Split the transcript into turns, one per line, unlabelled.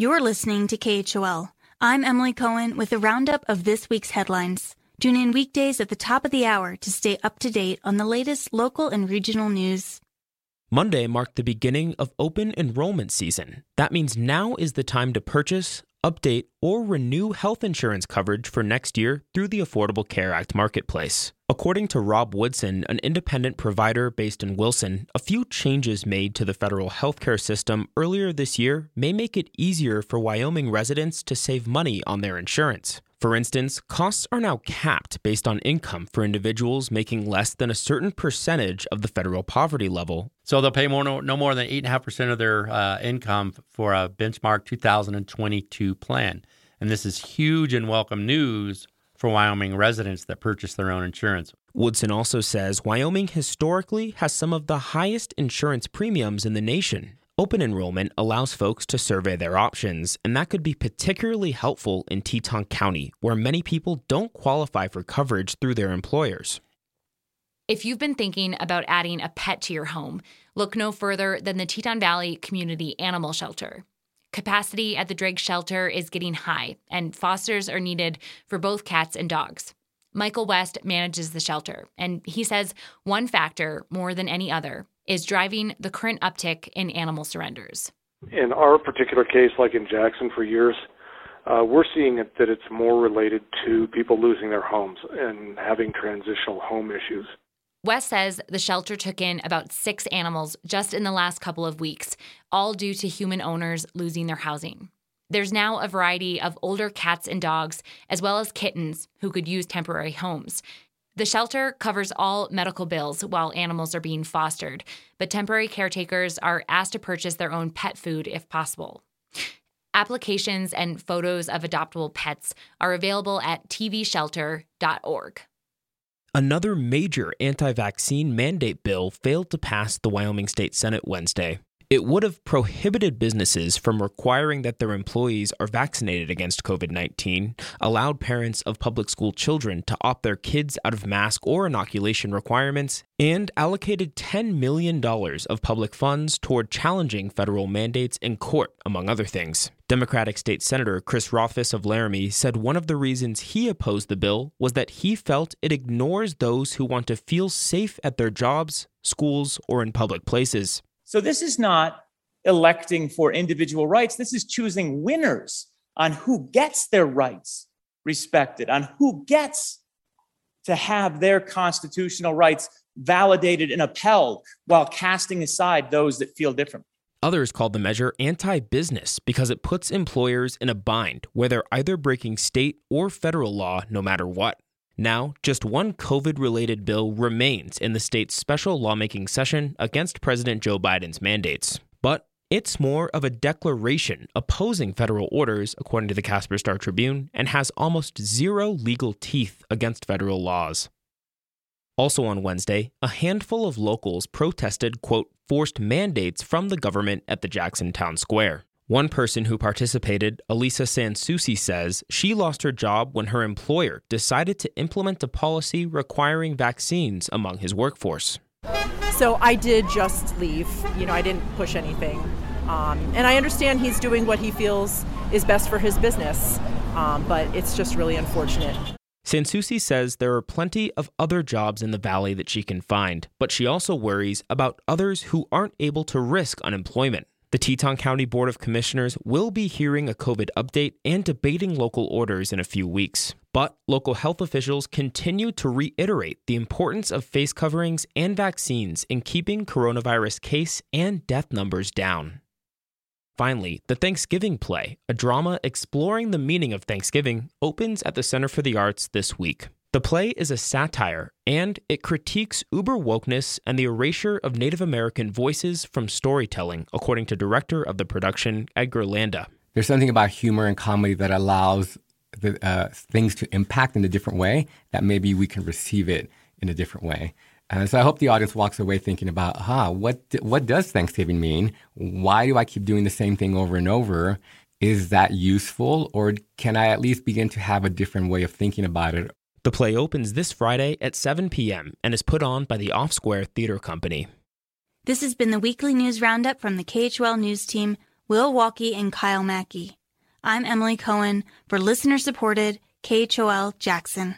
You're listening to KHOL. I'm Emily Cohen with a roundup of this week's headlines. Tune in weekdays at the top of the hour to stay up to date on the latest local and regional news.
Monday marked the beginning of open enrollment season. That means now is the time to purchase, update, or renew health insurance coverage for next year through the Affordable Care Act marketplace. According to Rob Woodson, an independent provider based in Wilson, a few changes made to the federal healthcare system earlier this year may make it easier for Wyoming residents to save money on their insurance. For instance, costs are now capped based on income for individuals making less than a certain percentage of the federal poverty level.
So they'll pay more, no, no more than 8.5% of their uh, income for a benchmark 2022 plan. And this is huge and welcome news for Wyoming residents that purchase their own insurance.
Woodson also says Wyoming historically has some of the highest insurance premiums in the nation. Open enrollment allows folks to survey their options, and that could be particularly helpful in Teton County, where many people don't qualify for coverage through their employers.
If you've been thinking about adding a pet to your home, look no further than the Teton Valley Community Animal Shelter. Capacity at the Driggs shelter is getting high, and fosters are needed for both cats and dogs. Michael West manages the shelter, and he says one factor, more than any other, is driving the current uptick in animal surrenders.
In our particular case, like in Jackson for years, uh, we're seeing it that it's more related to people losing their homes and having transitional home issues.
West says the shelter took in about six animals just in the last couple of weeks, all due to human owners losing their housing. There's now a variety of older cats and dogs, as well as kittens, who could use temporary homes. The shelter covers all medical bills while animals are being fostered, but temporary caretakers are asked to purchase their own pet food if possible. Applications and photos of adoptable pets are available at tvshelter.org.
Another major anti vaccine mandate bill failed to pass the Wyoming State Senate Wednesday. It would have prohibited businesses from requiring that their employees are vaccinated against COVID 19, allowed parents of public school children to opt their kids out of mask or inoculation requirements, and allocated $10 million of public funds toward challenging federal mandates in court, among other things. Democratic State Senator Chris Rothfuss of Laramie said one of the reasons he opposed the bill was that he felt it ignores those who want to feel safe at their jobs, schools, or in public places.
So this is not electing for individual rights. This is choosing winners on who gets their rights respected, on who gets to have their constitutional rights validated and upheld while casting aside those that feel different.
Others called the measure anti business because it puts employers in a bind where they're either breaking state or federal law no matter what. Now, just one COVID related bill remains in the state's special lawmaking session against President Joe Biden's mandates. But it's more of a declaration opposing federal orders, according to the Casper Star Tribune, and has almost zero legal teeth against federal laws. Also on Wednesday, a handful of locals protested, quote, forced mandates from the government at the Jackson Town Square. One person who participated, Elisa Sansusi, says she lost her job when her employer decided to implement a policy requiring vaccines among his workforce.
So I did just leave. You know, I didn't push anything. Um, and I understand he's doing what he feels is best for his business, um, but it's just really unfortunate.
Sansusi says there are plenty of other jobs in the valley that she can find, but she also worries about others who aren't able to risk unemployment. The Teton County Board of Commissioners will be hearing a COVID update and debating local orders in a few weeks. But local health officials continue to reiterate the importance of face coverings and vaccines in keeping coronavirus case and death numbers down. Finally, the Thanksgiving play, a drama exploring the meaning of Thanksgiving, opens at the Center for the Arts this week. The play is a satire, and it critiques uber wokeness and the erasure of Native American voices from storytelling, according to director of the production, Edgar Landa.
There's something about humor and comedy that allows the, uh, things to impact in a different way that maybe we can receive it in a different way. And so I hope the audience walks away thinking about, huh, what, what does Thanksgiving mean? Why do I keep doing the same thing over and over? Is that useful? Or can I at least begin to have a different way of thinking about it
the play opens this Friday at 7 p.m. and is put on by the Off Square Theater Company.
This has been the weekly news roundup from the KHOL News Team. Will Walkey and Kyle Mackie. I'm Emily Cohen for listener supported KHOL Jackson.